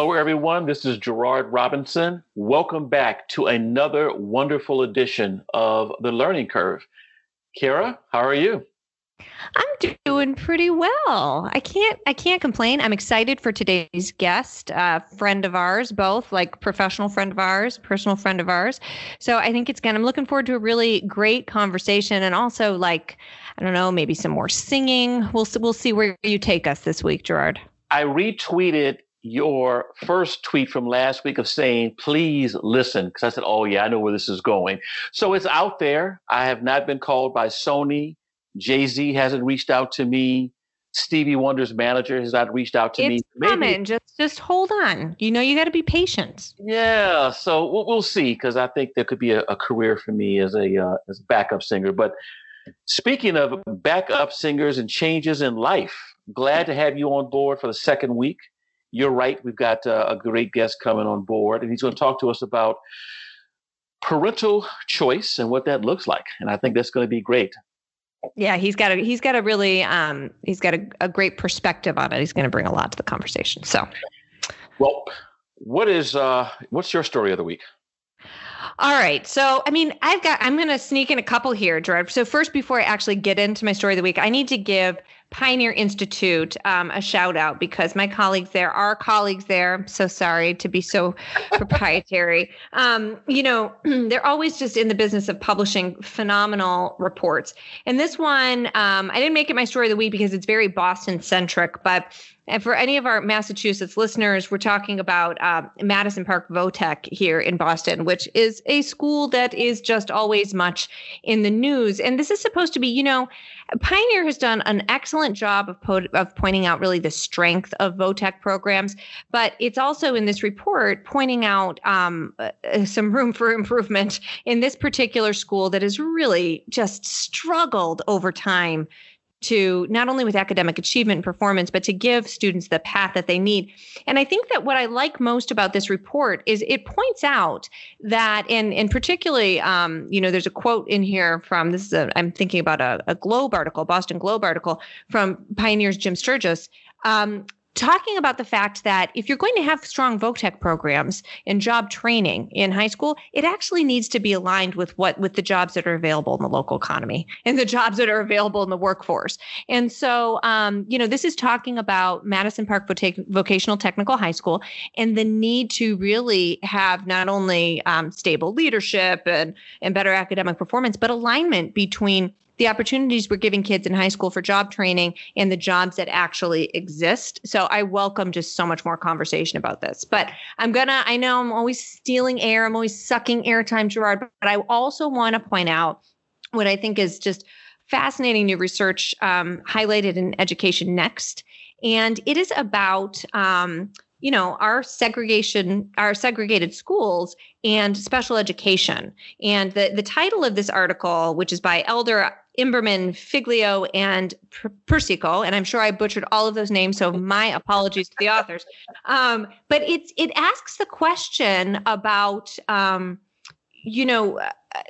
Hello, everyone. This is Gerard Robinson. Welcome back to another wonderful edition of The Learning Curve. Cara, how are you? I'm doing pretty well. I can't I can't complain. I'm excited for today's guest, uh, friend of ours, both like professional friend of ours, personal friend of ours. So I think it's gonna. I'm looking forward to a really great conversation, and also like I don't know, maybe some more singing. We'll we'll see where you take us this week, Gerard. I retweeted your first tweet from last week of saying, please listen, because I said, oh, yeah, I know where this is going. So it's out there. I have not been called by Sony. Jay Z hasn't reached out to me. Stevie Wonder's manager has not reached out to it's me. Coming. Just, just hold on. You know, you got to be patient. Yeah. So we'll, we'll see, because I think there could be a, a, career for me as a uh, as a backup singer. But speaking of backup singers and changes in life, glad to have you on board for the second week. You're right. We've got uh, a great guest coming on board, and he's going to talk to us about parental choice and what that looks like. And I think that's going to be great. Yeah, he's got a he's got a really um he's got a, a great perspective on it. He's going to bring a lot to the conversation. So, well, what is uh what's your story of the week? All right. So, I mean, I've got, I'm going to sneak in a couple here, Gerard. So, first, before I actually get into my story of the week, I need to give Pioneer Institute um, a shout out because my colleagues there, our colleagues there, I'm so sorry to be so proprietary. Um, you know, they're always just in the business of publishing phenomenal reports. And this one, um, I didn't make it my story of the week because it's very Boston centric, but and for any of our Massachusetts listeners, we're talking about uh, Madison Park Votech here in Boston, which is a school that is just always much in the news. And this is supposed to be, you know, Pioneer has done an excellent job of, po- of pointing out really the strength of Votech programs, but it's also in this report pointing out um, uh, some room for improvement in this particular school that has really just struggled over time to not only with academic achievement and performance, but to give students the path that they need. And I think that what I like most about this report is it points out that, and, and particularly, um, you know, there's a quote in here from this is a, I'm thinking about a, a Globe article, Boston Globe article from Pioneers Jim Stergios. Um, talking about the fact that if you're going to have strong Votech programs and job training in high school, it actually needs to be aligned with what with the jobs that are available in the local economy and the jobs that are available in the workforce. And so, um, you know, this is talking about Madison Park Vocational Technical High School and the need to really have not only um, stable leadership and and better academic performance, but alignment between the opportunities we're giving kids in high school for job training and the jobs that actually exist. So I welcome just so much more conversation about this. But I'm gonna, I know I'm always stealing air, I'm always sucking airtime, Gerard, but I also want to point out what I think is just fascinating new research um, highlighted in Education Next. And it is about um, you know our segregation our segregated schools and special education and the the title of this article which is by Elder Imberman, Figlio, and Persico, and I'm sure I butchered all of those names, so my apologies to the authors. Um, but it's it asks the question about um, you know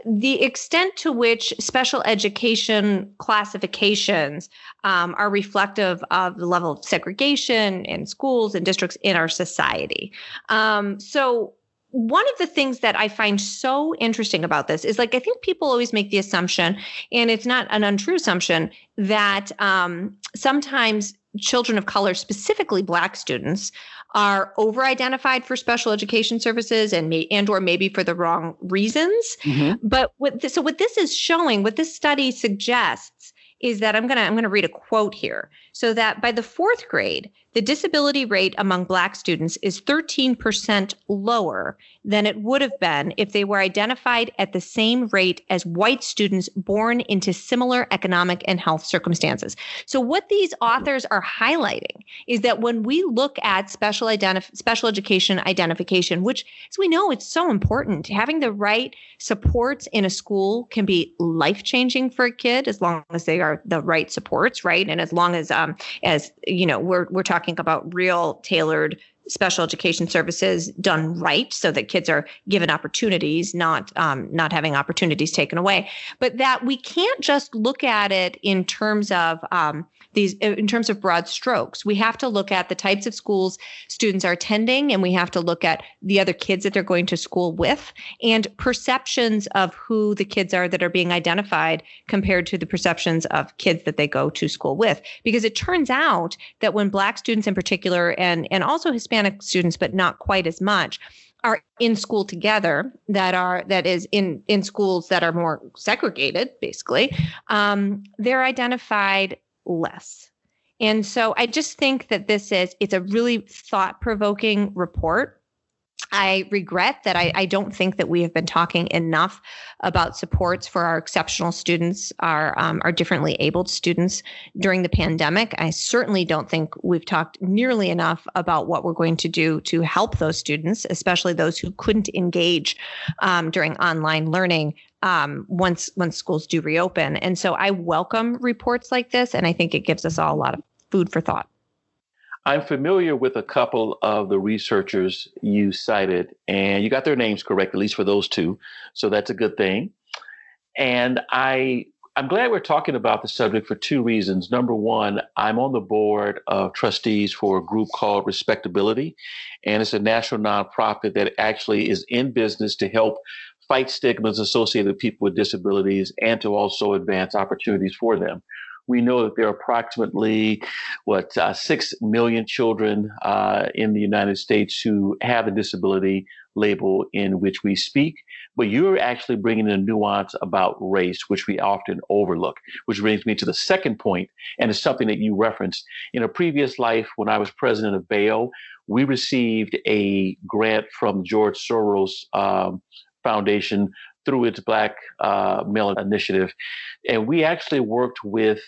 the extent to which special education classifications um, are reflective of the level of segregation in schools and districts in our society. Um, so one of the things that I find so interesting about this is like I think people always make the assumption, and it's not an untrue assumption, that um, sometimes children of color, specifically Black students, are over-identified for special education services and may, and or maybe for the wrong reasons. Mm-hmm. But what this, so what this is showing, what this study suggests, is that I'm gonna I'm gonna read a quote here. So that by the fourth grade, the disability rate among Black students is 13% lower than it would have been if they were identified at the same rate as white students born into similar economic and health circumstances. So, what these authors are highlighting is that when we look at special, identif- special education identification, which, as we know, it's so important, having the right supports in a school can be life changing for a kid as long as they are the right supports, right? And as long as, um, as you know, we're, we're talking talking about real tailored special education services done right so that kids are given opportunities not um, not having opportunities taken away. But that we can't just look at it in terms of um, these in terms of broad strokes. We have to look at the types of schools students are attending, and we have to look at the other kids that they're going to school with, and perceptions of who the kids are that are being identified compared to the perceptions of kids that they go to school with. Because it turns out that when Black students in particular, and and also Hispanic students, but not quite as much are in school together that are that is in in schools that are more segregated basically um, they're identified less. And so I just think that this is it's a really thought-provoking report. I regret that I, I, don't think that we have been talking enough about supports for our exceptional students, our um, our differently abled students during the pandemic. I certainly don't think we've talked nearly enough about what we're going to do to help those students, especially those who couldn't engage um, during online learning um, once once schools do reopen. And so I welcome reports like this, and I think it gives us all a lot of food for thought. I'm familiar with a couple of the researchers you cited, and you got their names correct, at least for those two. So that's a good thing. And I I'm glad we're talking about the subject for two reasons. Number one, I'm on the board of trustees for a group called Respectability, and it's a national nonprofit that actually is in business to help fight stigmas associated with people with disabilities and to also advance opportunities for them. We know that there are approximately, what, uh, 6 million children uh, in the United States who have a disability label in which we speak. But you're actually bringing in a nuance about race, which we often overlook, which brings me to the second point, and it's something that you referenced. In a previous life, when I was president of BAEO, we received a grant from George Soros um, Foundation through its Black uh, Male Initiative. And we actually worked with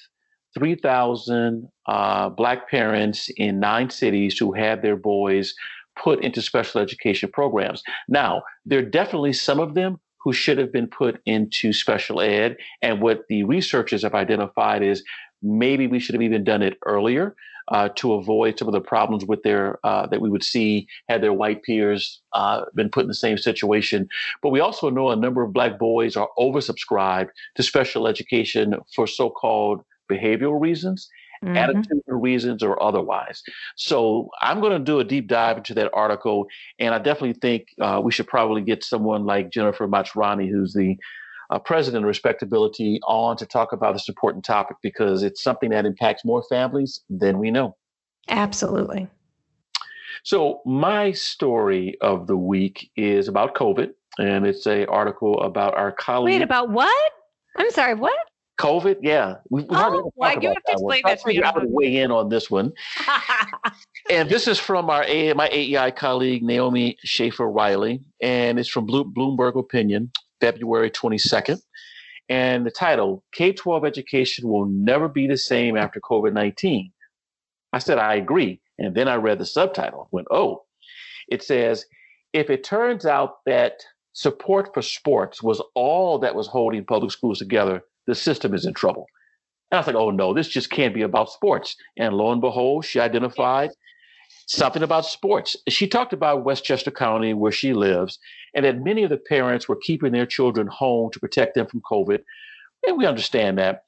3,000 uh, Black parents in nine cities who had their boys put into special education programs. Now, there are definitely some of them who should have been put into special ed. And what the researchers have identified is maybe we should have even done it earlier uh, to avoid some of the problems with their uh, that we would see had their white peers uh, been put in the same situation. But we also know a number of black boys are oversubscribed to special education for so-called behavioral reasons. Mm-hmm. Attitudinal reasons or otherwise. So I'm going to do a deep dive into that article, and I definitely think uh, we should probably get someone like Jennifer Mizrahi, who's the uh, president of Respectability on to talk about this important topic because it's something that impacts more families than we know. Absolutely. So my story of the week is about COVID, and it's a article about our colleague. Wait, about what? I'm sorry, what? COVID, yeah. We, we oh, well, you have to explain that, that to me. I would weigh in on this one. and this is from our my AEI colleague Naomi Schaefer Riley, and it's from Bloomberg Opinion. February 22nd. And the title K 12 education will never be the same after COVID 19. I said, I agree. And then I read the subtitle, went, oh, it says, if it turns out that support for sports was all that was holding public schools together, the system is in trouble. And I was like, oh no, this just can't be about sports. And lo and behold, she identified something about sports. She talked about Westchester County, where she lives, and that many of the parents were keeping their children home to protect them from COVID. And we understand that.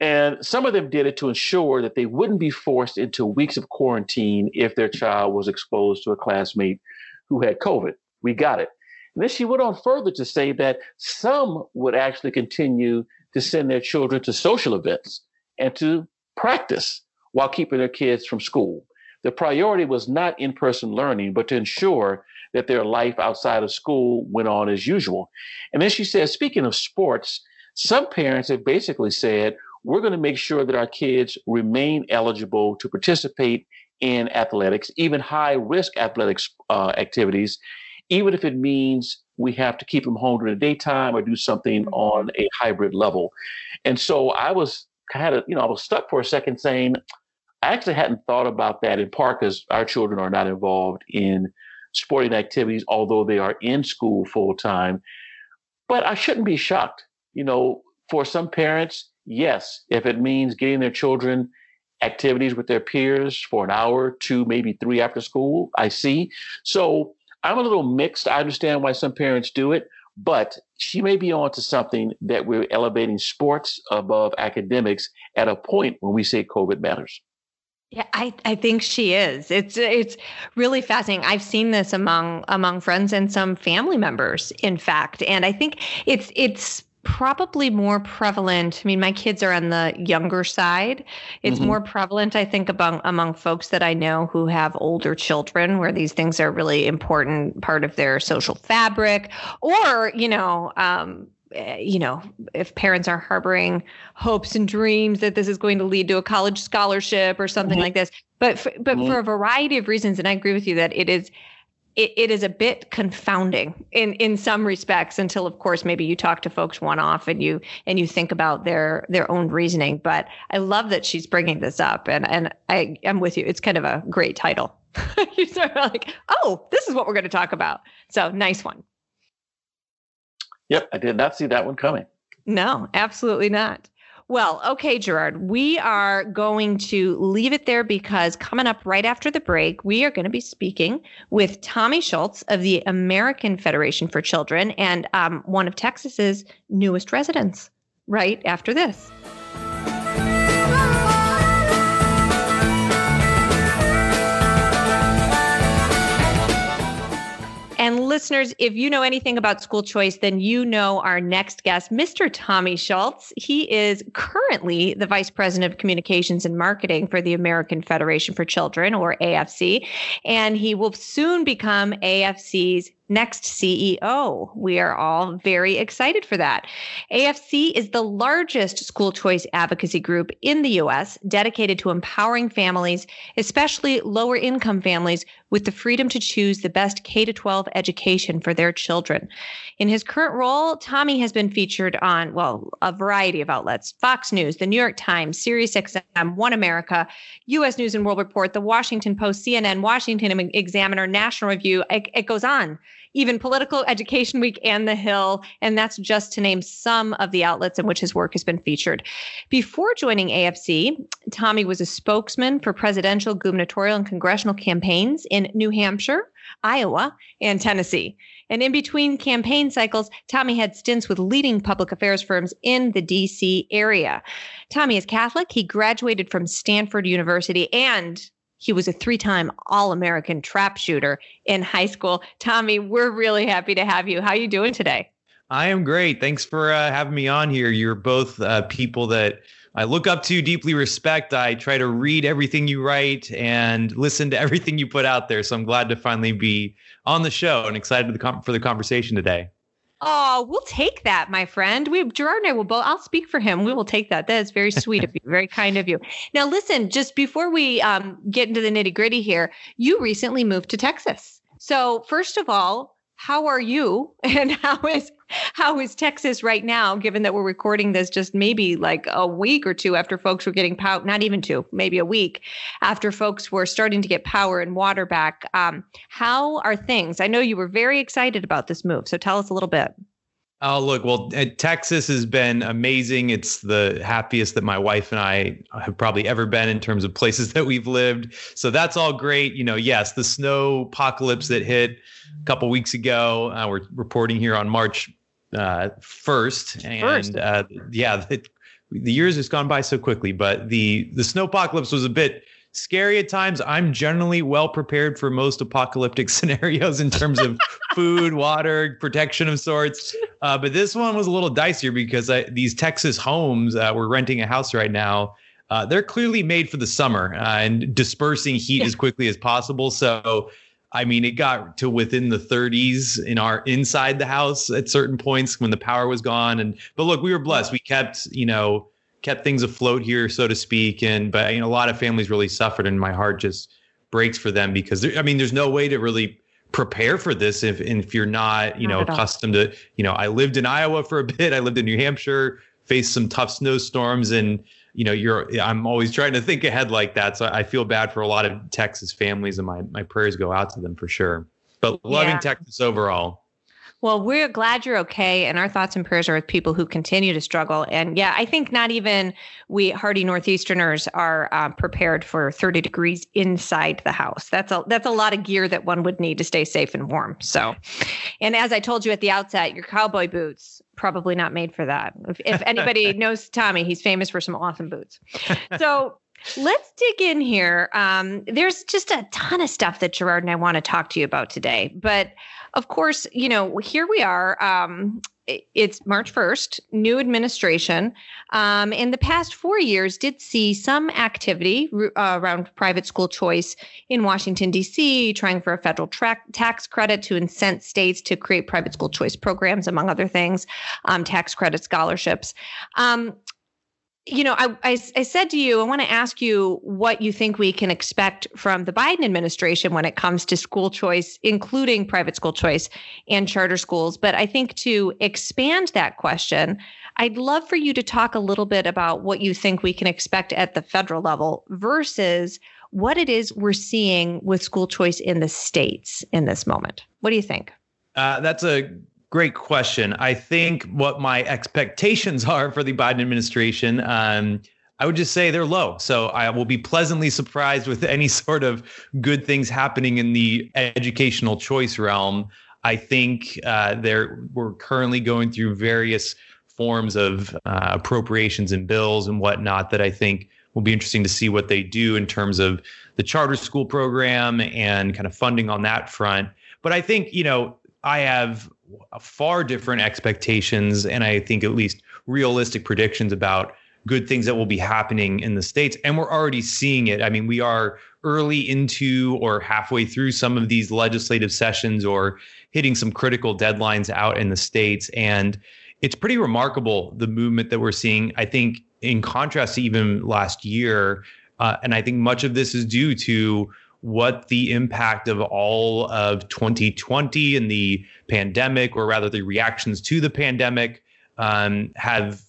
And some of them did it to ensure that they wouldn't be forced into weeks of quarantine if their child was exposed to a classmate who had COVID. We got it. And then she went on further to say that some would actually continue to send their children to social events and to practice while keeping their kids from school. The priority was not in person learning, but to ensure that their life outside of school went on as usual. And then she said, speaking of sports, some parents have basically said, we're going to make sure that our kids remain eligible to participate in athletics, even high risk athletics uh, activities, even if it means we have to keep them home during the daytime or do something mm-hmm. on a hybrid level. And so I was kind of, you know, I was stuck for a second saying, I actually hadn't thought about that in part because our children are not involved in sporting activities, although they are in school full time. But I shouldn't be shocked. You know, for some parents, yes, if it means getting their children activities with their peers for an hour, two, maybe three after school. I see. So I'm a little mixed. I understand why some parents do it, but she may be on to something that we're elevating sports above academics at a point when we say COVID matters. Yeah, I, I think she is. It's it's really fascinating. I've seen this among among friends and some family members, in fact. And I think it's it's probably more prevalent. I mean, my kids are on the younger side. It's mm-hmm. more prevalent, I think, among among folks that I know who have older children, where these things are really important part of their social fabric, or you know. Um, you know, if parents are harboring hopes and dreams that this is going to lead to a college scholarship or something mm-hmm. like this, but for, but mm-hmm. for a variety of reasons, and I agree with you that it is it, it is a bit confounding in in some respects until of course maybe you talk to folks one off and you and you think about their their own reasoning. But i love that she's bringing this up and and i am with you. It's kind of a great title. You sort of like oh this is what we're going to talk about. So nice one yep i did not see that one coming no absolutely not well, okay, Gerard, we are going to leave it there because coming up right after the break, we are going to be speaking with Tommy Schultz of the American Federation for Children and um, one of Texas's newest residents right after this. Listeners, if you know anything about school choice, then you know our next guest, Mr. Tommy Schultz. He is currently the Vice President of Communications and Marketing for the American Federation for Children, or AFC, and he will soon become AFC's next CEO. We are all very excited for that. AFC is the largest school choice advocacy group in the US dedicated to empowering families, especially lower income families, with the freedom to choose the best K 12 education for their children. In his current role, Tommy has been featured on, well, a variety of outlets Fox News, The New York Times, SiriusXM, One America, US News and World Report, The Washington Post, CNN, Washington Examiner, National Review. It, it goes on even Politico Education Week and The Hill. And that's just to name some of the outlets in which his work has been featured. Before joining AFC, Tommy was a spokesman for presidential, gubernatorial, and congressional campaigns in New Hampshire, Iowa, and Tennessee. And in between campaign cycles, Tommy had stints with leading public affairs firms in the DC area. Tommy is Catholic. He graduated from Stanford University and he was a three-time all-american trap shooter in high school. Tommy we're really happy to have you. How are you doing today? I am great. Thanks for uh, having me on here. You're both uh, people that i look up to deeply respect. I try to read everything you write and listen to everything you put out there. So i'm glad to finally be on the show and excited for the conversation today Oh, we'll take that, my friend. We Gerard and I will both. I'll speak for him. We will take that. That is very sweet of you, very kind of you. Now, listen. Just before we um, get into the nitty gritty here, you recently moved to Texas. So, first of all, how are you and how is how is Texas right now given that we're recording this just maybe like a week or two after folks were getting power not even two maybe a week after folks were starting to get power and water back um, how are things I know you were very excited about this move so tell us a little bit Oh, look, well, uh, Texas has been amazing. It's the happiest that my wife and I have probably ever been in terms of places that we've lived. So that's all great. You know, yes, the snow apocalypse that hit a couple weeks ago. Uh, we're reporting here on March uh, 1st. And first. Uh, yeah, the, the years has gone by so quickly, but the, the snow apocalypse was a bit scary at times. I'm generally well prepared for most apocalyptic scenarios in terms of food, water, protection of sorts. Uh, but this one was a little dicier because I, these Texas homes, uh, we're renting a house right now. Uh, they're clearly made for the summer uh, and dispersing heat yeah. as quickly as possible. So, I mean, it got to within the 30s in our inside the house at certain points when the power was gone. And but look, we were blessed. We kept, you know, kept things afloat here, so to speak. And but you know, a lot of families really suffered, and my heart just breaks for them because there, I mean, there's no way to really prepare for this if if you're not you know accustomed to you know I lived in Iowa for a bit, I lived in New Hampshire, faced some tough snowstorms, and you know you're I'm always trying to think ahead like that. So I feel bad for a lot of Texas families, and my my prayers go out to them for sure. But loving yeah. Texas overall. Well, we're glad you're okay, and our thoughts and prayers are with people who continue to struggle. And yeah, I think not even we hardy Northeasterners are uh, prepared for 30 degrees inside the house. That's a that's a lot of gear that one would need to stay safe and warm. So, and as I told you at the outset, your cowboy boots probably not made for that. If, if anybody knows Tommy, he's famous for some awesome boots. So. Let's dig in here. Um, there's just a ton of stuff that Gerard and I want to talk to you about today. But of course, you know, here we are. Um, it's March 1st, new administration. Um, in the past four years, did see some activity uh, around private school choice in Washington, D.C., trying for a federal tra- tax credit to incent states to create private school choice programs, among other things, um, tax credit scholarships. Um, you know, I, I, I, said to you, I want to ask you what you think we can expect from the Biden administration when it comes to school choice, including private school choice and charter schools. But I think to expand that question, I'd love for you to talk a little bit about what you think we can expect at the federal level versus what it is we're seeing with school choice in the states in this moment. What do you think? Uh, that's a Great question. I think what my expectations are for the Biden administration, um, I would just say they're low. So I will be pleasantly surprised with any sort of good things happening in the educational choice realm. I think uh, there we're currently going through various forms of uh, appropriations and bills and whatnot that I think will be interesting to see what they do in terms of the charter school program and kind of funding on that front. But I think you know I have far different expectations and I think at least realistic predictions about good things that will be happening in the states and we're already seeing it. I mean, we are early into or halfway through some of these legislative sessions or hitting some critical deadlines out in the states and it's pretty remarkable the movement that we're seeing. I think in contrast to even last year uh, and I think much of this is due to what the impact of all of 2020 and the pandemic, or rather the reactions to the pandemic, um, have,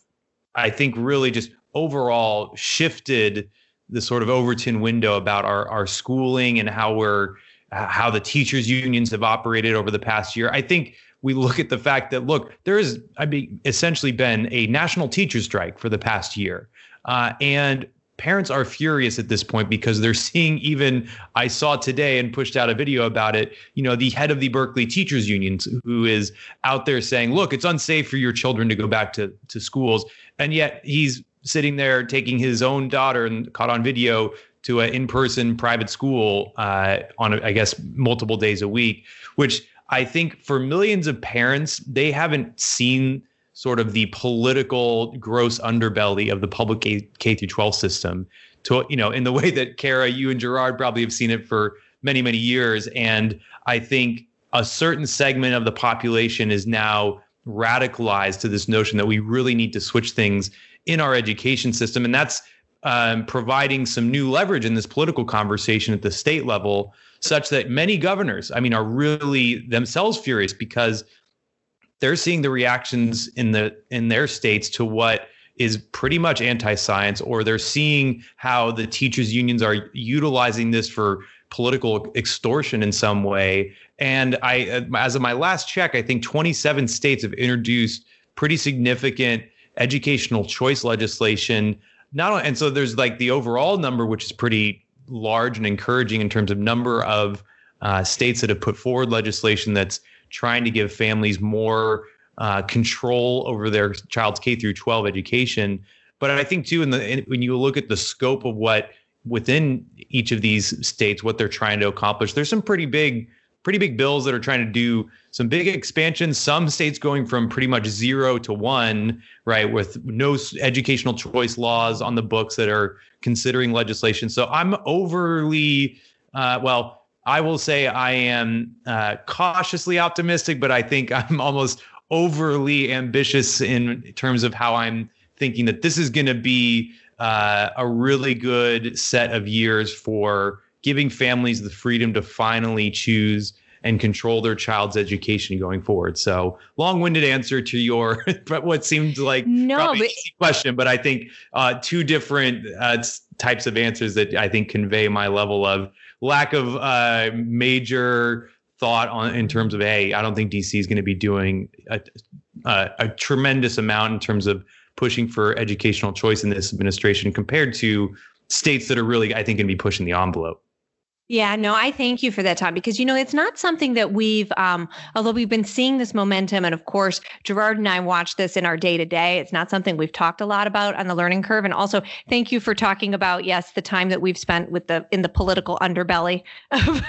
I think, really just overall shifted the sort of Overton window about our, our schooling and how we're how the teachers unions have operated over the past year. I think we look at the fact that look, there has I mean essentially been a national teacher strike for the past year, uh, and parents are furious at this point because they're seeing even I saw today and pushed out a video about it, you know, the head of the Berkeley teachers union who is out there saying, "Look, it's unsafe for your children to go back to to schools." And yet he's sitting there taking his own daughter and caught on video to an in-person private school uh, on I guess multiple days a week, which I think for millions of parents, they haven't seen sort of the political gross underbelly of the public K, through 12 system to you know in the way that Cara you and Gerard probably have seen it for many many years. And I think a certain segment of the population is now radicalized to this notion that we really need to switch things in our education system. And that's um, providing some new leverage in this political conversation at the state level such that many governors i mean are really themselves furious because they're seeing the reactions in the in their states to what is pretty much anti-science or they're seeing how the teachers unions are utilizing this for political extortion in some way. And i as of my last check i think 27 states have introduced pretty significant educational choice legislation. Not and so there's like the overall number which is pretty large and encouraging in terms of number of uh, states that have put forward legislation that's trying to give families more uh, control over their child's K through 12 education. But I think too, in the in, when you look at the scope of what within each of these states, what they're trying to accomplish, there's some pretty big, pretty big bills that are trying to do some big expansions. Some states going from pretty much zero to one, right, with no educational choice laws on the books that are considering legislation. So I'm overly, uh, well, I will say I am uh, cautiously optimistic, but I think I'm almost overly ambitious in terms of how I'm thinking that this is going to be uh, a really good set of years for giving families the freedom to finally choose and control their child's education going forward. So, long-winded answer to your but what seemed like no but- question, but I think uh, two different uh, types of answers that I think convey my level of lack of uh, major thought on in terms of hey, I don't think DC is going to be doing a, a, a tremendous amount in terms of pushing for educational choice in this administration compared to states that are really, I think, going to be pushing the envelope. Yeah, no, I thank you for that, Tom, because you know it's not something that we've, um, although we've been seeing this momentum, and of course Gerard and I watch this in our day to day. It's not something we've talked a lot about on the learning curve, and also thank you for talking about yes, the time that we've spent with the in the political underbelly of,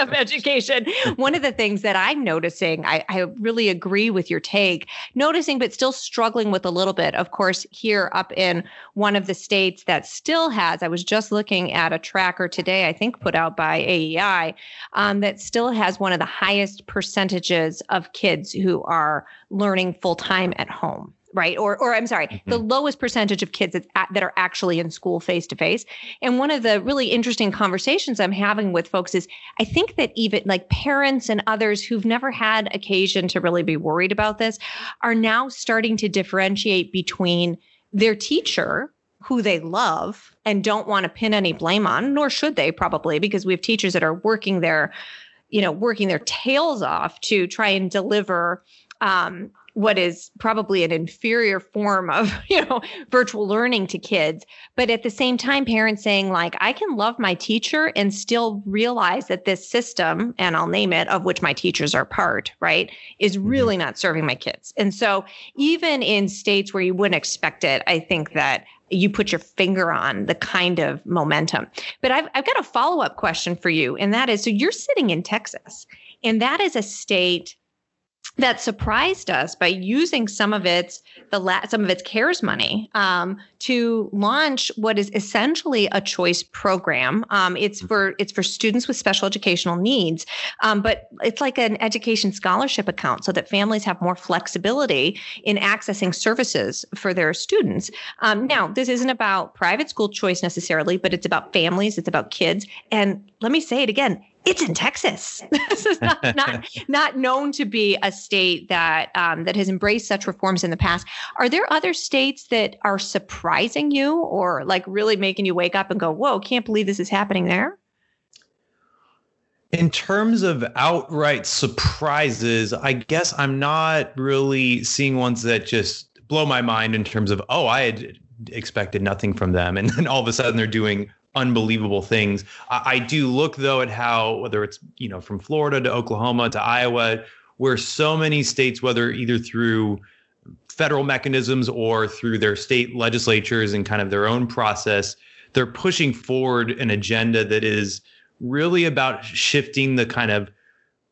of education. One of the things that I'm noticing, I, I really agree with your take, noticing but still struggling with a little bit. Of course, here up in one of the states that still has, I was just looking at a tracker today, I think put out by AEI um, that still has one of the highest percentages of kids who are learning full time at home right or or i'm sorry mm-hmm. the lowest percentage of kids that, that are actually in school face to face and one of the really interesting conversations i'm having with folks is i think that even like parents and others who've never had occasion to really be worried about this are now starting to differentiate between their teacher who they love and don't want to pin any blame on, nor should they probably, because we have teachers that are working their, you know, working their tails off to try and deliver um, what is probably an inferior form of you know virtual learning to kids but at the same time parents saying like i can love my teacher and still realize that this system and i'll name it of which my teachers are part right is mm-hmm. really not serving my kids and so even in states where you wouldn't expect it i think that you put your finger on the kind of momentum. But I've, I've got a follow up question for you, and that is so you're sitting in Texas, and that is a state that surprised us by using some of its the la- some of its cares money um, to launch what is essentially a choice program. Um, it's for it's for students with special educational needs, um, but it's like an education scholarship account so that families have more flexibility in accessing services for their students. Um, now, this isn't about private school choice necessarily, but it's about families. It's about kids. And let me say it again: it's in Texas. this is not, not, not known to be a state that um, that has embraced such reforms in the past. Are there other states that are surprising you, or like really making you wake up and go, "Whoa, can't believe this is happening there"? In terms of outright surprises, I guess I'm not really seeing ones that just blow my mind in terms of, oh, I had expected nothing from them, and then all of a sudden they're doing unbelievable things. I, I, do look though at how whether it's you know from Florida to Oklahoma to Iowa, where so many states, whether either through federal mechanisms or through their state legislatures and kind of their own process, they're pushing forward an agenda that is really about shifting the kind of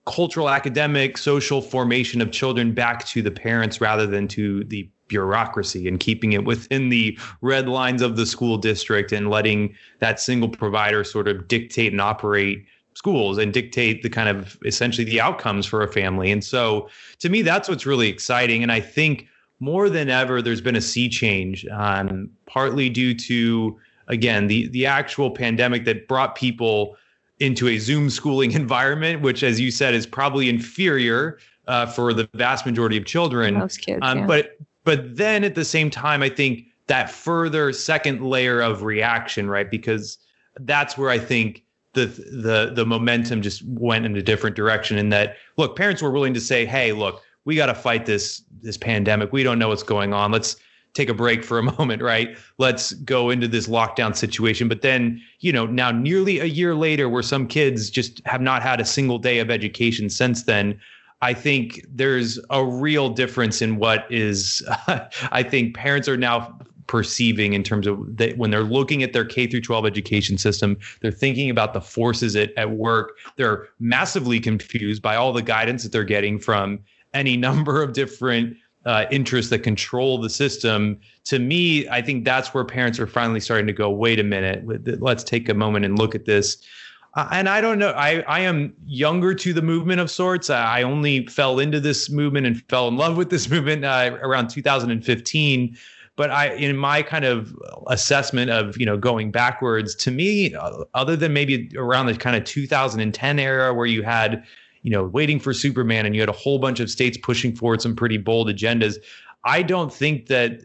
cultural, academic, social formation of children back to the parents rather than to the bureaucracy and keeping it within the red lines of the school district and letting that single provider sort of dictate and operate schools and dictate the kind of essentially the outcomes for a family. And so to me, that's what's really exciting. And I think more than ever, there's been a sea change, um, partly due to, again, the, the actual pandemic that brought people into a Zoom schooling environment, which, as you said, is probably inferior uh, for the vast majority of children. Most kids, um, yeah. But but then at the same time, I think that further second layer of reaction, right? Because that's where I think the the the momentum just went in a different direction. In that, look, parents were willing to say, "Hey, look, we got to fight this this pandemic. We don't know what's going on. Let's take a break for a moment, right? Let's go into this lockdown situation." But then, you know, now nearly a year later, where some kids just have not had a single day of education since then I think there's a real difference in what is, I think parents are now perceiving in terms of that when they're looking at their K through 12 education system, they're thinking about the forces at, at work. They're massively confused by all the guidance that they're getting from any number of different uh, interests that control the system. To me, I think that's where parents are finally starting to go, wait a minute, let's take a moment and look at this and I don't know. I, I am younger to the movement of sorts. I only fell into this movement and fell in love with this movement uh, around 2015. But I, in my kind of assessment of you know going backwards, to me, uh, other than maybe around the kind of 2010 era where you had, you know, waiting for Superman and you had a whole bunch of states pushing forward some pretty bold agendas. I don't think that.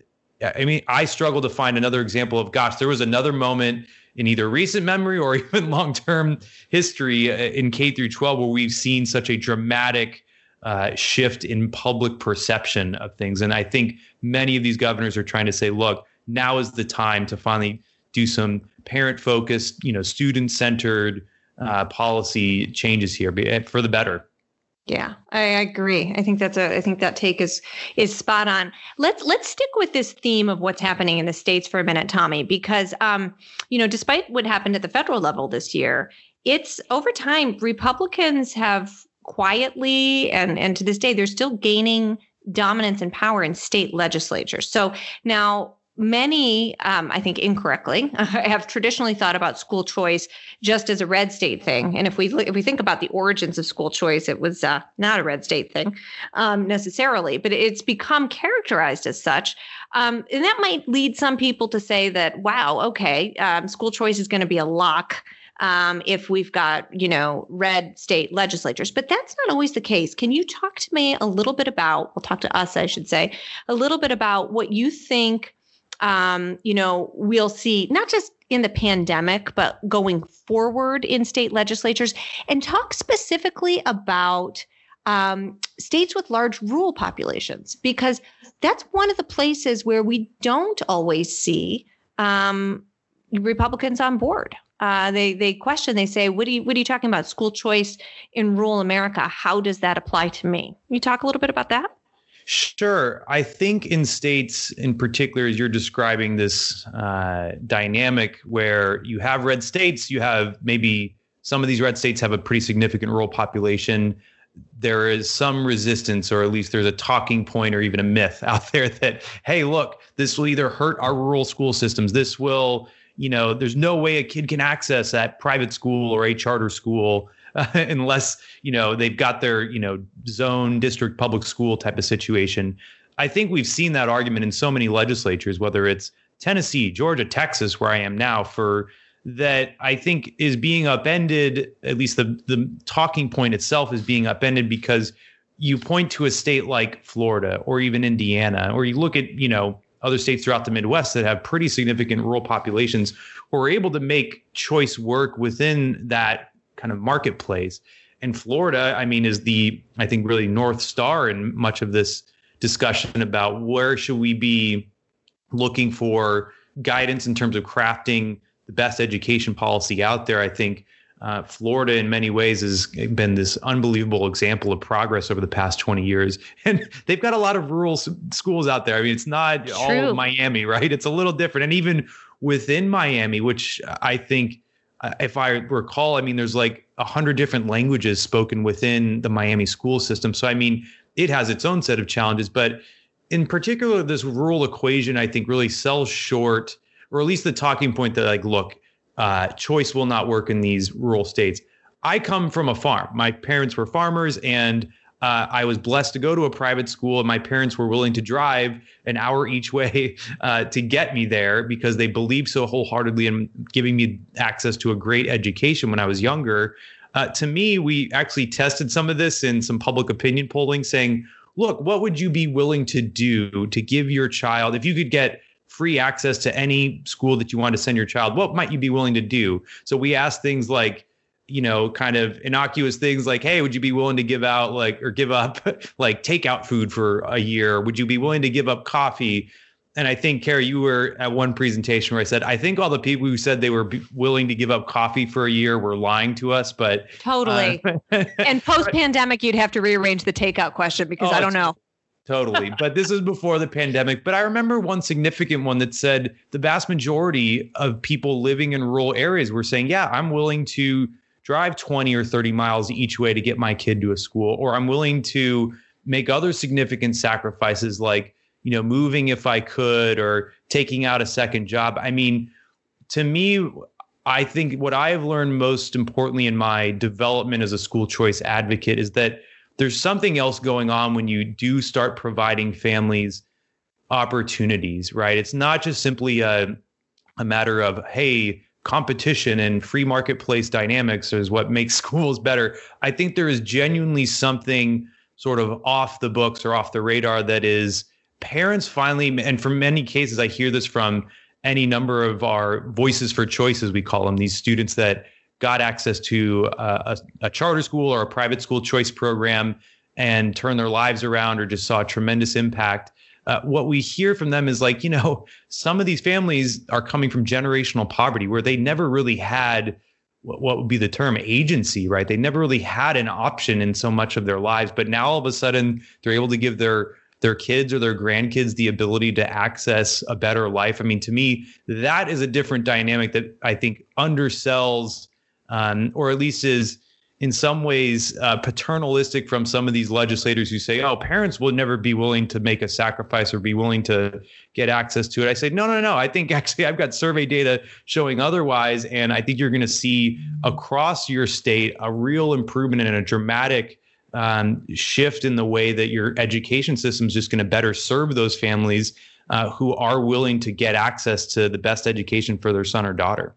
I mean, I struggle to find another example of gosh, there was another moment in either recent memory or even long-term history uh, in K through 12 where we've seen such a dramatic uh, shift in public perception of things. And I think many of these governors are trying to say, look, now is the time to finally do some parent-focused, you know, student-centered uh, policy changes here for the better. Yeah, I agree. I think that's a I think that take is is spot on. Let's let's stick with this theme of what's happening in the states for a minute, Tommy, because um, you know, despite what happened at the federal level this year, it's over time Republicans have quietly and and to this day they're still gaining dominance and power in state legislatures. So now many, um, I think incorrectly, have traditionally thought about school choice just as a red state thing. And if we if we think about the origins of school choice, it was uh, not a red state thing um, necessarily, but it's become characterized as such. Um, and that might lead some people to say that, wow, okay, um, school choice is going to be a lock. Um, if we've got you know red state legislatures but that's not always the case can you talk to me a little bit about we'll talk to us i should say a little bit about what you think um, you know, we'll see not just in the pandemic, but going forward in state legislatures, and talk specifically about um, states with large rural populations, because that's one of the places where we don't always see um, Republicans on board. Uh, they they question. They say, "What are you What are you talking about? School choice in rural America? How does that apply to me?" Can you talk a little bit about that? Sure. I think in states in particular, as you're describing this uh, dynamic where you have red states, you have maybe some of these red states have a pretty significant rural population. There is some resistance, or at least there's a talking point or even a myth out there that, hey, look, this will either hurt our rural school systems. This will, you know, there's no way a kid can access that private school or a charter school unless you know they've got their you know zone district public school type of situation. I think we've seen that argument in so many legislatures, whether it's Tennessee, Georgia, Texas, where I am now, for that I think is being upended. At least the the talking point itself is being upended because you point to a state like Florida or even Indiana, or you look at you know other states throughout the Midwest that have pretty significant rural populations who are able to make choice work within that kind of marketplace. And Florida, I mean, is the I think really north star in much of this discussion about where should we be looking for guidance in terms of crafting the best education policy out there. I think uh, Florida, in many ways, has been this unbelievable example of progress over the past 20 years. And they've got a lot of rural s- schools out there. I mean, it's not True. all of Miami, right? It's a little different. And even within Miami, which I think if I recall, I mean, there's like a hundred different languages spoken within the Miami school system. So, I mean, it has its own set of challenges, but in particular, this rural equation, I think really sells short, or at least the talking point that like, look, uh, choice will not work in these rural states. I come from a farm. My parents were farmers and uh, I was blessed to go to a private school, and my parents were willing to drive an hour each way uh, to get me there because they believed so wholeheartedly in giving me access to a great education when I was younger. Uh, to me, we actually tested some of this in some public opinion polling, saying, "Look, what would you be willing to do to give your child if you could get?" free access to any school that you want to send your child what might you be willing to do so we asked things like you know, kind of innocuous things like, hey, would you be willing to give out like or give up like takeout food for a year? Would you be willing to give up coffee? And I think, Carrie, you were at one presentation where I said, I think all the people who said they were willing to give up coffee for a year were lying to us. But totally. Uh, and post pandemic, you'd have to rearrange the takeout question because oh, I don't know. Totally. But this is before the pandemic. But I remember one significant one that said the vast majority of people living in rural areas were saying, yeah, I'm willing to drive 20 or 30 miles each way to get my kid to a school or i'm willing to make other significant sacrifices like you know moving if i could or taking out a second job. I mean to me i think what i have learned most importantly in my development as a school choice advocate is that there's something else going on when you do start providing families opportunities right? It's not just simply a a matter of hey competition and free marketplace dynamics is what makes schools better. I think there is genuinely something sort of off the books or off the radar that is parents finally, and for many cases, I hear this from any number of our voices for choices, we call them, these students that got access to a, a, charter school or a private school choice program and turned their lives around or just saw a tremendous impact. Uh, what we hear from them is like, you know, some of these families are coming from generational poverty where they never really had what, what would be the term agency, right? They never really had an option in so much of their lives, but now all of a sudden they're able to give their their kids or their grandkids the ability to access a better life. I mean, to me, that is a different dynamic that I think undersells, um, or at least is in some ways uh, paternalistic from some of these legislators who say, "Oh, parents will never be willing to make a sacrifice or be willing to get access to it." I say, "No, no, no. I think actually I've got survey data showing otherwise, and I think you're going to see across your state a real improvement and a dramatic." um, shift in the way that your education system is just going to better serve those families uh, who are willing to get access to the best education for their son or daughter.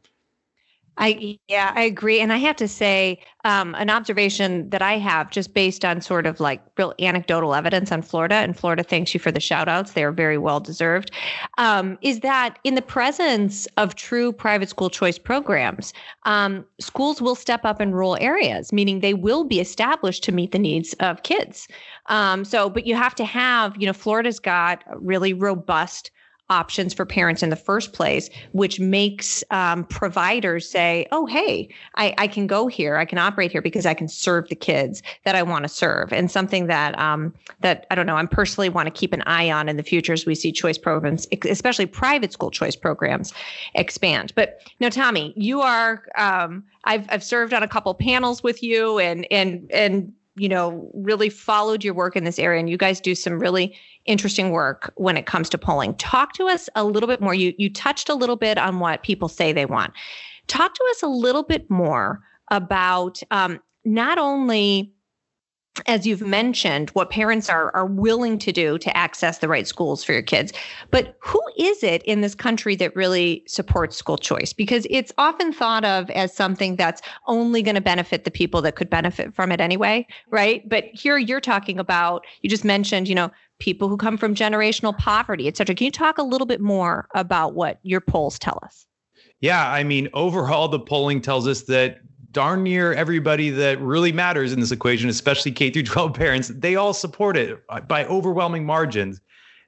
I yeah, I agree, and I have to say, um, an observation that I have, just based on sort of like real anecdotal evidence on Florida, and Florida thanks you for the shout outs; they are very well deserved. Um, is that in the presence of true private school choice programs, um, schools will step up in rural areas, meaning they will be established to meet the needs of kids. Um, so, but you have to have, you know, Florida's got really robust options for parents in the first place, which makes um, providers say, oh, hey, I, I, can go here, I can operate here because I can serve the kids that I want to serve. And something that um, that I don't know, I'm personally want to keep an eye on in the future as we see choice programs, especially private school choice programs, expand. But no, Tommy, you are um, I've I've served on a couple panels with you and and and you know really followed your work in this area and you guys do some really interesting work when it comes to polling. Talk to us a little bit more. You you touched a little bit on what people say they want. Talk to us a little bit more about um, not only as you've mentioned, what parents are are willing to do to access the right schools for your kids. But who is it in this country that really supports school choice? Because it's often thought of as something that's only going to benefit the people that could benefit from it anyway, right? But here you're talking about, you just mentioned, you know, people who come from generational poverty, et cetera. Can you talk a little bit more about what your polls tell us? Yeah, I mean, overall, the polling tells us that darn near everybody that really matters in this equation, especially K through 12 parents, they all support it by overwhelming margins.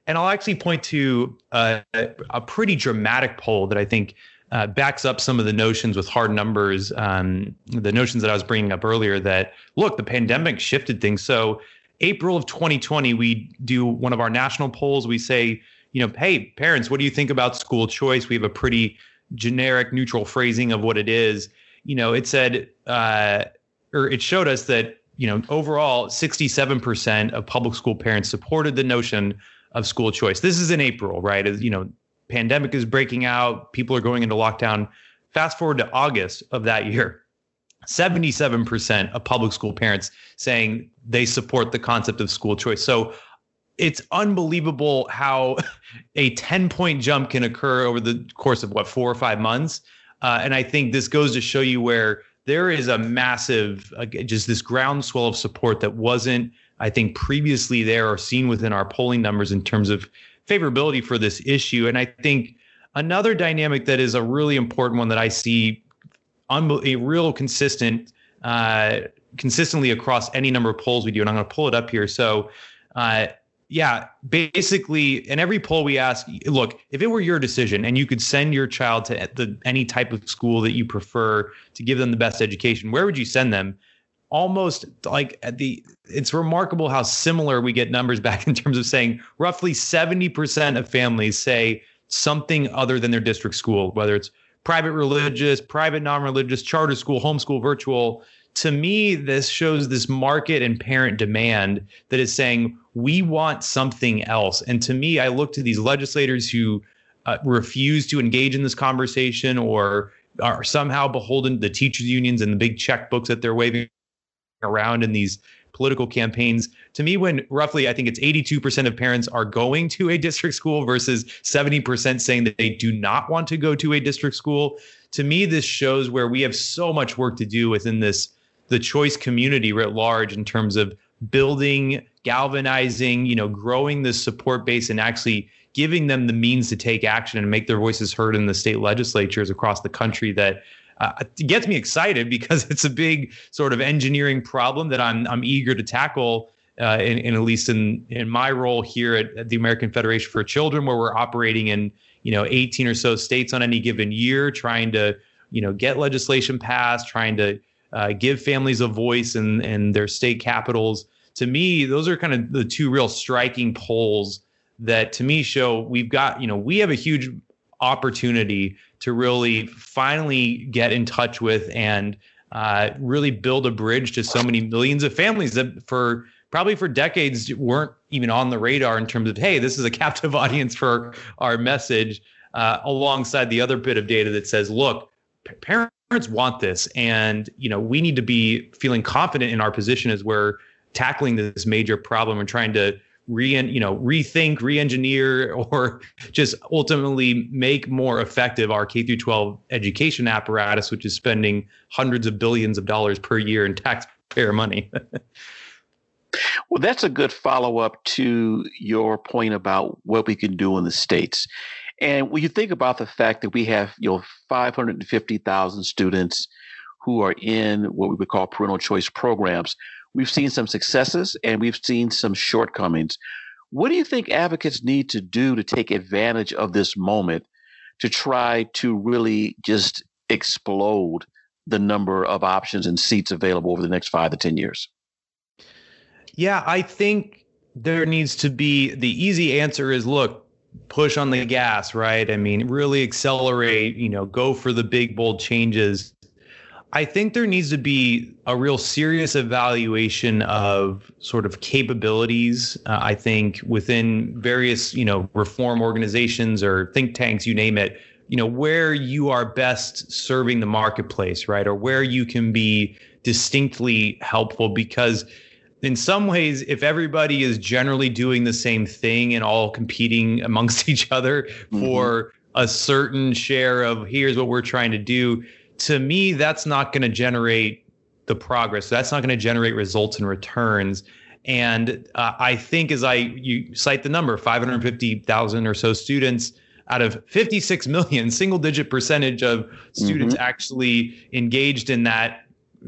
And I'll actually point to uh, a pretty dramatic poll that I think uh, backs up some of the notions with hard numbers, um, the notions that I was bringing up earlier that look, the pandemic shifted things. So April of 2020, we do one of our national polls. We say, you know, hey, parents, what do you think about school choice? We have a pretty generic, neutral phrasing of what it is. You know, it said, uh, or it showed us that, you know, overall, 67% of public school parents supported the notion of school choice. This is in April, right? As, you know, pandemic is breaking out, people are going into lockdown. Fast forward to August of that year, 77% of public school parents saying they support the concept of school choice. So it's unbelievable how a 10 point jump can occur over the course of what, four or five months. Uh, and I think this goes to show you where there is a massive, uh, just this groundswell of support that wasn't, I think, previously there or seen within our polling numbers in terms of favorability for this issue. And I think another dynamic that is a really important one that I see a real consistent, uh, consistently across any number of polls we do. And I'm going to pull it up here. So, uh, yeah, basically, in every poll we ask, look, if it were your decision and you could send your child to the, any type of school that you prefer to give them the best education, where would you send them? Almost like at the, it's remarkable how similar we get numbers back in terms of saying roughly 70% of families say something other than their district school, whether it's private religious, private non-religious, charter school, homeschool, virtual. To me, this shows this market and parent demand that is saying we want something else. And to me, I look to these legislators who uh, refuse to engage in this conversation or are somehow beholden to the teachers unions and the big checkbooks that they're waving around in these political campaigns. To me, when roughly I think it's 82% of parents are going to a district school versus 70% saying that they do not want to go to a district school, to me, this shows where we have so much work to do within this the choice community writ large in terms of building, galvanizing, you know, growing this support base and actually giving them the means to take action and make their voices heard in the state legislatures across the country that uh, gets me excited because it's a big sort of engineering problem that I'm I'm eager to tackle. Uh, in, in at least in in my role here at, at the American Federation for Children, where we're operating in you know 18 or so states on any given year, trying to you know get legislation passed, trying to uh, give families a voice and in their state capitals. To me, those are kind of the two real striking poles that to me show we've got you know we have a huge opportunity to really finally get in touch with and uh, really build a bridge to so many millions of families that for probably for decades weren't even on the radar in terms of hey this is a captive audience for our message uh, alongside the other bit of data that says look parents want this. And you know we need to be feeling confident in our position as we're tackling this major problem and trying to re you know rethink re-engineer or just ultimately make more effective our K through 12 education apparatus which is spending hundreds of billions of dollars per year in taxpayer money. Well that's a good follow-up to your point about what we can do in the states and when you think about the fact that we have you know 550,000 students who are in what we would call parental choice programs We've seen some successes and we've seen some shortcomings. What do you think advocates need to do to take advantage of this moment to try to really just explode the number of options and seats available over the next five to 10 years? Yeah, I think there needs to be the easy answer is look, push on the gas, right? I mean, really accelerate, you know, go for the big, bold changes. I think there needs to be a real serious evaluation of sort of capabilities. Uh, I think within various, you know, reform organizations or think tanks, you name it, you know, where you are best serving the marketplace, right? Or where you can be distinctly helpful because in some ways, if everybody is generally doing the same thing and all competing amongst each other mm-hmm. for a certain share of here's what we're trying to do, to me, that's not going to generate the progress. That's not going to generate results and returns. And uh, I think, as I you cite the number, 550,000 or so students out of 56 million, single digit percentage of students mm-hmm. actually engaged in that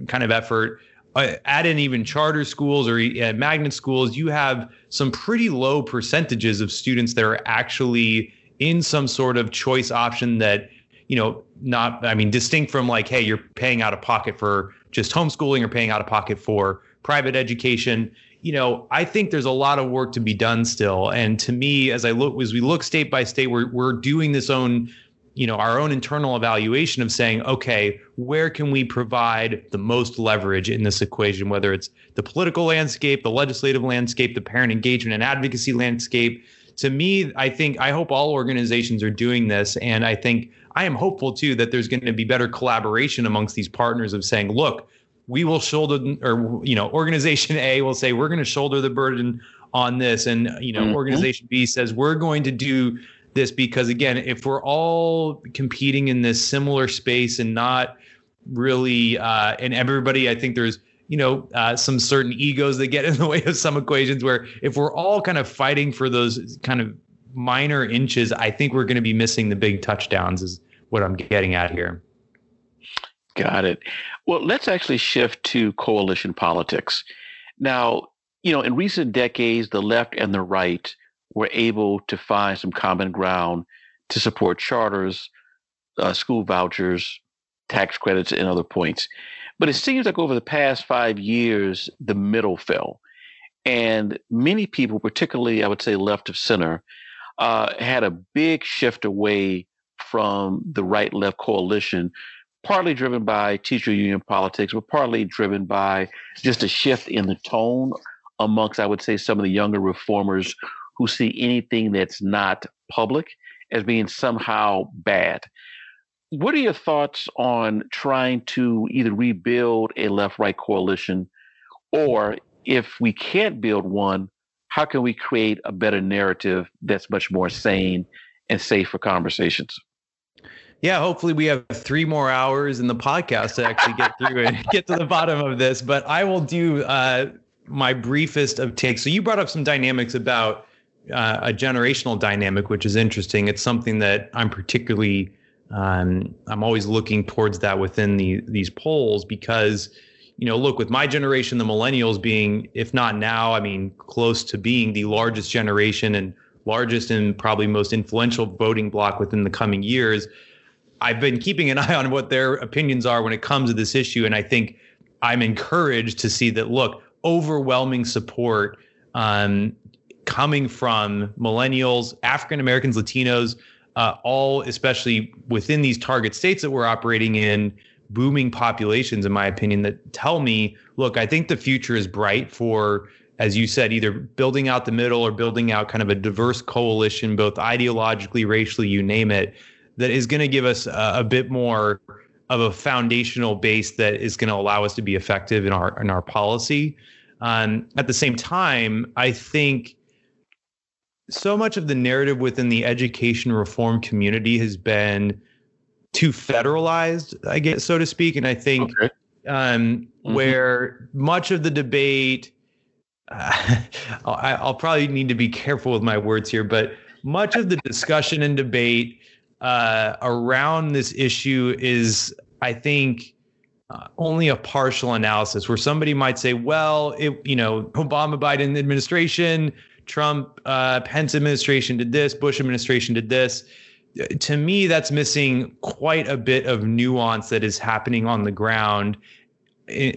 kind of effort. Uh, add in even charter schools or magnet schools, you have some pretty low percentages of students that are actually in some sort of choice option that you know, not, I mean, distinct from like, hey, you're paying out of pocket for just homeschooling or paying out of pocket for private education. You know, I think there's a lot of work to be done still. And to me, as I look, as we look state by state, we're, we're doing this own, you know, our own internal evaluation of saying, okay, where can we provide the most leverage in this equation, whether it's the political landscape, the legislative landscape, the parent engagement and advocacy landscape. To me, I think, I hope all organizations are doing this. And I think I am hopeful too that there's going to be better collaboration amongst these partners of saying, look, we will shoulder, or you know, organization A will say we're going to shoulder the burden on this, and you know, mm-hmm. organization B says we're going to do this because again, if we're all competing in this similar space and not really, uh, and everybody, I think there's you know uh, some certain egos that get in the way of some equations where if we're all kind of fighting for those kind of minor inches, I think we're going to be missing the big touchdowns, is what I'm getting at here. Got it. Well, let's actually shift to coalition politics. Now, you know, in recent decades, the left and the right were able to find some common ground to support charters, uh, school vouchers, tax credits, and other points. But it seems like over the past five years, the middle fell. And many people, particularly I would say left of center, uh, had a big shift away from the right left coalition, partly driven by teacher union politics, but partly driven by just a shift in the tone amongst, I would say, some of the younger reformers who see anything that's not public as being somehow bad. What are your thoughts on trying to either rebuild a left right coalition or if we can't build one, how can we create a better narrative that's much more sane and safe for conversations? Yeah, hopefully we have three more hours in the podcast to actually get through and get to the bottom of this. But I will do uh, my briefest of takes. So you brought up some dynamics about uh, a generational dynamic, which is interesting. It's something that I'm particularly um, I'm always looking towards that within the these polls because you know look with my generation, the millennials being if not now, I mean close to being the largest generation and largest and probably most influential voting bloc within the coming years. I've been keeping an eye on what their opinions are when it comes to this issue, and I think I'm encouraged to see that look overwhelming support um, coming from millennials, African Americans, Latinos, uh, all especially within these target states that we're operating in, booming populations, in my opinion, that tell me, look, I think the future is bright for, as you said, either building out the middle or building out kind of a diverse coalition, both ideologically, racially, you name it, that is going to give us a, a bit more of a foundational base that is going to allow us to be effective in our in our policy. Um, at the same time, I think so much of the narrative within the education reform community has been too federalized, I guess, so to speak. And I think okay. um, mm-hmm. where much of the debate, uh, I'll, I'll, probably need to be careful with my words here, but much of the discussion and debate uh, around this issue is, I think, uh, only a partial analysis where somebody might say, well, it, you know, Obama Biden administration Trump, uh, Pence administration did this, Bush administration did this. To me, that's missing quite a bit of nuance that is happening on the ground.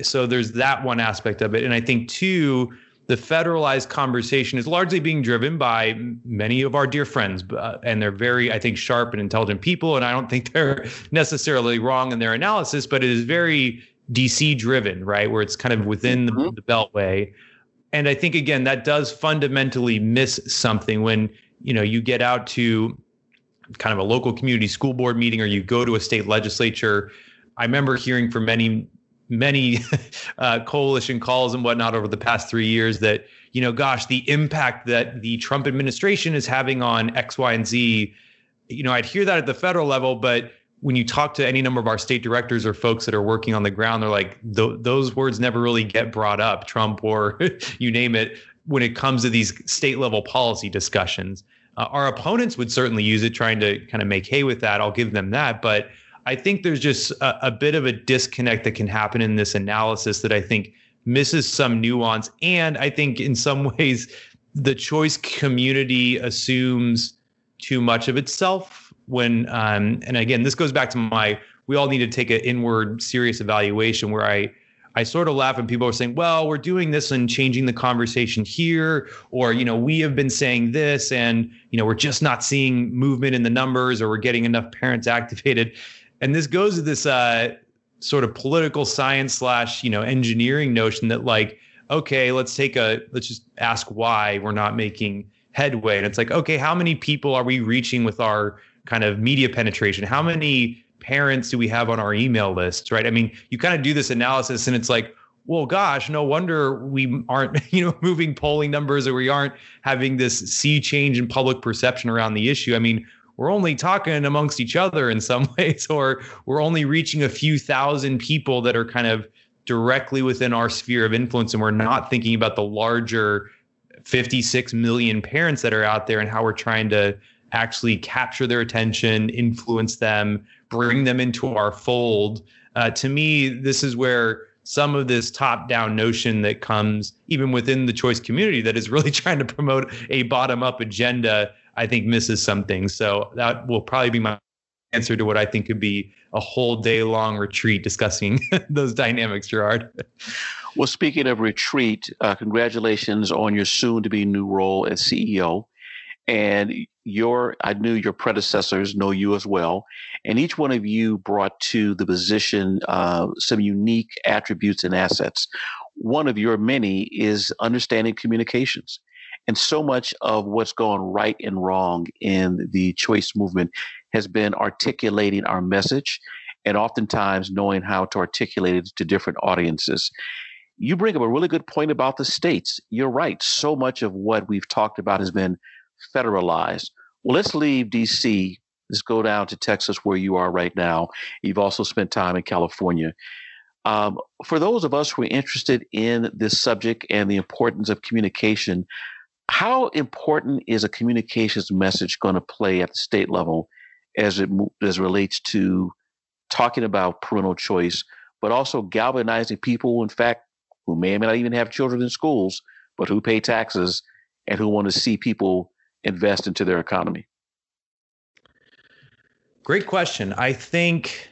So there's that one aspect of it. And I think, two, the federalized conversation is largely being driven by many of our dear friends, uh, and they're very, I think, sharp and intelligent people. And I don't think they're necessarily wrong in their analysis, but it is very DC driven, right? Where it's kind of within mm-hmm. the, the beltway and I think again that does fundamentally miss something when you know you get out to kind of a local community school board meeting or you go to a state legislature. I remember hearing from many many uh, coalition calls and whatnot over the past three years that you know gosh the impact that the Trump administration is having on X Y and Z. You know I'd hear that at the federal level, but when you talk to any number of our state directors or folks that are working on the ground, they're like, those words never really get brought up, Trump or you name it, when it comes to these state level policy discussions. Uh, our opponents would certainly use it, trying to kind of make hay with that. I'll give them that. But I think there's just a, a bit of a disconnect that can happen in this analysis that I think misses some nuance. And I think in some ways, the choice community assumes too much of itself when um, and again this goes back to my we all need to take an inward serious evaluation where i i sort of laugh when people are saying well we're doing this and changing the conversation here or you know we have been saying this and you know we're just not seeing movement in the numbers or we're getting enough parents activated. And this goes to this uh, sort of political science slash you know engineering notion that like okay let's take a let's just ask why we're not making headway. And it's like okay how many people are we reaching with our kind of media penetration? How many parents do we have on our email lists, right? I mean, you kind of do this analysis and it's like, well, gosh, no wonder we aren't, you know, moving polling numbers or we aren't having this sea change in public perception around the issue. I mean, we're only talking amongst each other in some ways, or we're only reaching a few thousand people that are kind of directly within our sphere of influence. And we're not thinking about the larger 56 million parents that are out there and how we're trying to actually capture their attention, influence them, bring them into our fold. Uh, to me, this is where some of this top down notion that comes even within the choice community that is really trying to promote a bottom up agenda, I think misses something. So that will probably be my answer to what I think could be a whole day long retreat discussing those dynamics, Gerard. Well, speaking of retreat, uh, congratulations on your soon to be new role as CEO. And your I knew your predecessors know you as well, and each one of you brought to the position uh, some unique attributes and assets. One of your many is understanding communications. And so much of what's gone right and wrong in the choice movement has been articulating our message and oftentimes knowing how to articulate it to different audiences. You bring up a really good point about the states. You're right. So much of what we've talked about has been federalized. Well, let's leave DC. Let's go down to Texas, where you are right now. You've also spent time in California. Um, for those of us who are interested in this subject and the importance of communication, how important is a communications message going to play at the state level as it as it relates to talking about parental choice, but also galvanizing people, in fact, who may or may not even have children in schools, but who pay taxes and who want to see people invest into their economy? Great question. I think,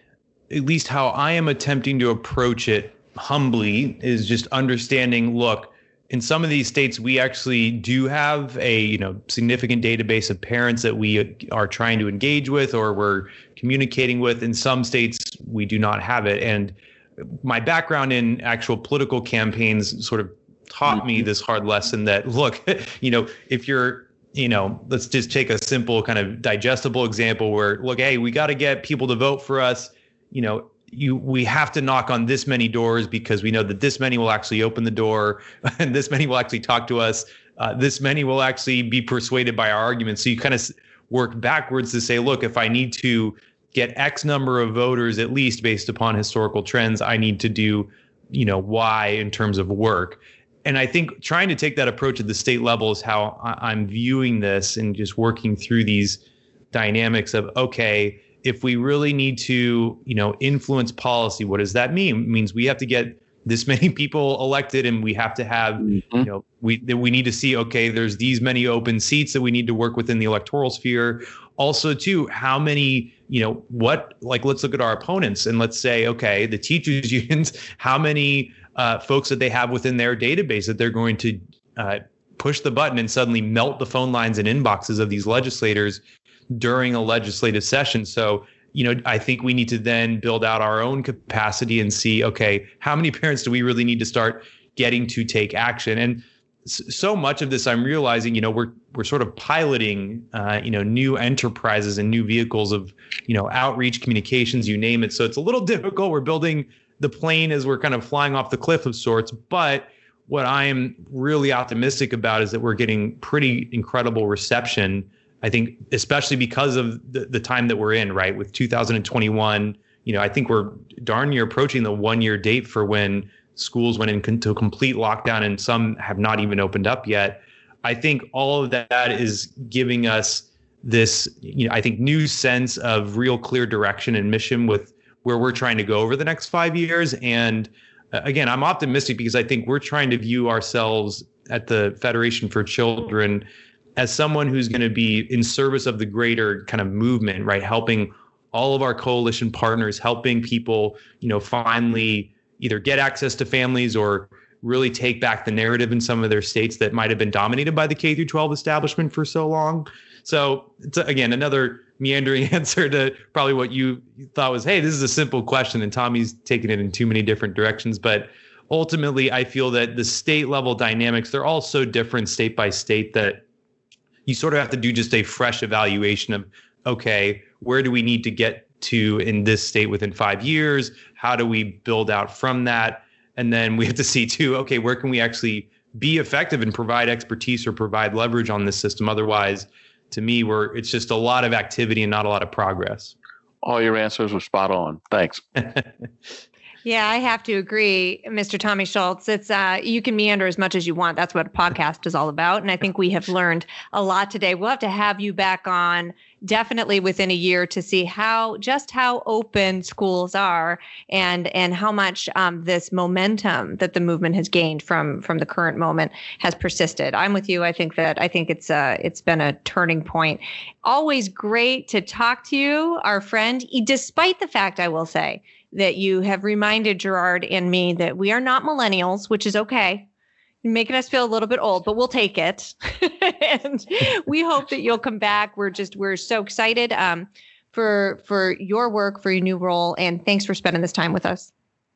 at least how I am attempting to approach it humbly, is just understanding look, in some of these states we actually do have a you know significant database of parents that we are trying to engage with or we're communicating with in some states we do not have it and my background in actual political campaigns sort of taught me mm-hmm. this hard lesson that look you know if you're you know let's just take a simple kind of digestible example where look hey we got to get people to vote for us. You know you we have to knock on this many doors because we know that this many will actually open the door and this many will actually talk to us. Uh, this many will actually be persuaded by our arguments. So you kind of work backwards to say look if i need to get x number of voters at least based upon historical trends i need to do you know y in terms of work and i think trying to take that approach at the state level is how i'm viewing this and just working through these dynamics of okay if we really need to, you know, influence policy, what does that mean? It means we have to get this many people elected and we have to have mm-hmm. you know we we need to see okay there's these many open seats that we need to work within the electoral sphere also too how many you know what like let's look at our opponents and let's say okay the teachers unions how many uh, folks that they have within their database that they're going to uh, push the button and suddenly melt the phone lines and inboxes of these legislators during a legislative session. So, you know, I think we need to then build out our own capacity and see, okay, how many parents do we really need to start getting to take action? And so much of this, I'm realizing, you know, we're we're sort of piloting, uh, you know, new enterprises and new vehicles of, you know, outreach, communications, you name it. So it's a little difficult. We're building the plane as we're kind of flying off the cliff of sorts, but what I am really optimistic about is that we're getting pretty incredible reception I think especially because of the, the time that we're in, right? With 2021, you know, I think we're darn near approaching the one year date for when schools went into complete lockdown and some have not even opened up yet. I think all of that is giving us this, you know, I think new sense of real clear direction and mission with where we're trying to go over the next five years. And uh, again, I'm optimistic because I think we're trying to view ourselves at the Federation for Children as someone who's going to be in service of the greater kind of movement, right? Helping all of our coalition partners, helping people, you know, finally either get access to families or really take back the narrative in some of their states that might have been dominated by the K through 12 establishment for so long. So it's again another meandering answer to probably what you thought was, hey, this is a simple question, and Tommy's taking it in too many different directions. But ultimately, I feel that the state level dynamics they're all so different state by state that you sort of have to do just a fresh evaluation of okay where do we need to get to in this state within five years? How do we build out from that? And then we have to see too okay where can we actually be effective and provide expertise or provide leverage on this system? Otherwise to me we're it's just a lot of activity and not a lot of progress all your answers were spot on thanks Yeah, I have to agree, Mr. Tommy Schultz. It's uh, you can meander as much as you want. That's what a podcast is all about, and I think we have learned a lot today. We'll have to have you back on definitely within a year to see how just how open schools are and and how much um, this momentum that the movement has gained from from the current moment has persisted. I'm with you. I think that I think it's uh it's been a turning point. Always great to talk to you, our friend, despite the fact I will say that you have reminded Gerard and me that we are not millennials, which is okay. Making us feel a little bit old, but we'll take it. and we hope that you'll come back. We're just we're so excited um, for for your work, for your new role, and thanks for spending this time with us.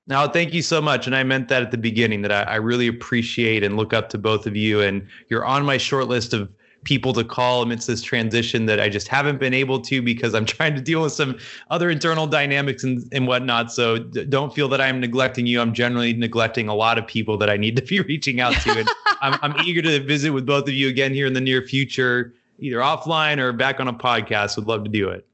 Now, thank you so much. And I meant that at the beginning that I, I really appreciate and look up to both of you. And you're on my short list of people to call amidst this transition that I just haven't been able to because I'm trying to deal with some other internal dynamics and, and whatnot. So d- don't feel that I'm neglecting you. I'm generally neglecting a lot of people that I need to be reaching out to. And I'm, I'm eager to visit with both of you again here in the near future, either offline or back on a podcast. Would love to do it.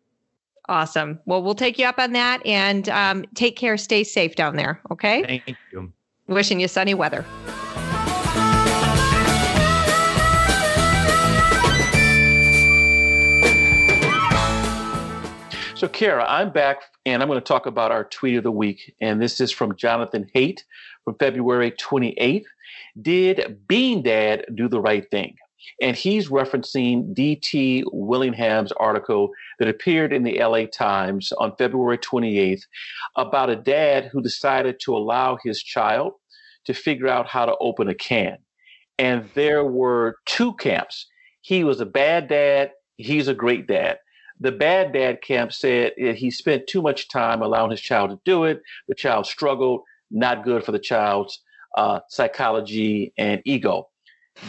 Awesome. Well, we'll take you up on that and um, take care. Stay safe down there. Okay. Thank you. Wishing you sunny weather. So, Cara, I'm back and I'm going to talk about our tweet of the week. And this is from Jonathan Haidt from February 28th. Did Bean Dad do the right thing? And he's referencing D.T. Willingham's article that appeared in the LA Times on February 28th about a dad who decided to allow his child to figure out how to open a can. And there were two camps. He was a bad dad, he's a great dad. The bad dad camp said he spent too much time allowing his child to do it. The child struggled, not good for the child's uh, psychology and ego.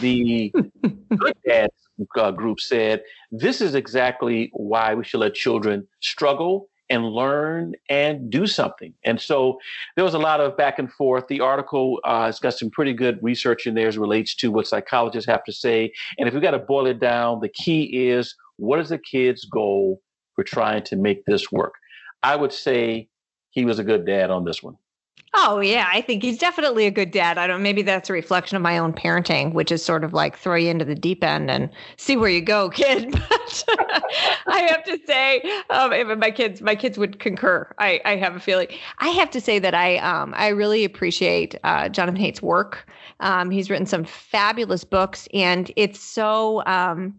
The good dad uh, group said this is exactly why we should let children struggle and learn and do something. And so there was a lot of back and forth. The article uh, has got some pretty good research in there as relates to what psychologists have to say. And if we got to boil it down, the key is what is the kid's goal for trying to make this work? I would say he was a good dad on this one. Oh yeah, I think he's definitely a good dad. I don't. Maybe that's a reflection of my own parenting, which is sort of like throw you into the deep end and see where you go, kid. But I have to say, um, my kids, my kids would concur. I, I have a feeling. I have to say that I, um, I really appreciate uh, Jonathan Haidt's work. Um, he's written some fabulous books, and it's so. Um,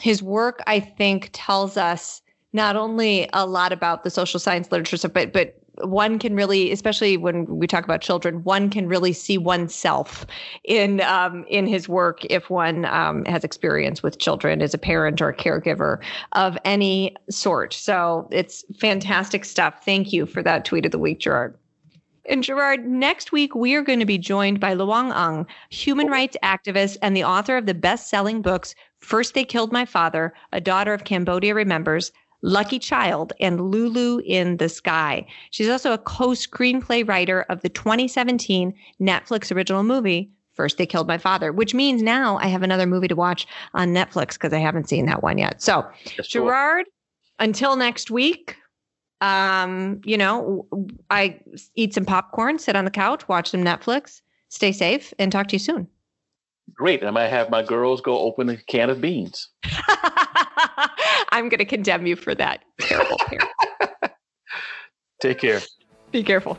his work, I think, tells us not only a lot about the social science literature, but but one can really, especially when we talk about children, one can really see oneself in um, in his work if one um, has experience with children as a parent or a caregiver of any sort. So it's fantastic stuff. Thank you for that tweet of the week, Gerard. And Gerard, next week we are going to be joined by Loung Ung, human rights activist and the author of the best-selling books First They Killed My Father, A Daughter of Cambodia Remembers, Lucky Child, and Lulu in the Sky. She's also a co screenplay writer of the 2017 Netflix original movie, First They Killed My Father, which means now I have another movie to watch on Netflix because I haven't seen that one yet. So, That's Gerard, cool. until next week, um, you know, I eat some popcorn, sit on the couch, watch some Netflix, stay safe, and talk to you soon. Great. I might have my girls go open a can of beans. I'm going to condemn you for that. Terrible parent. Take care. Be careful.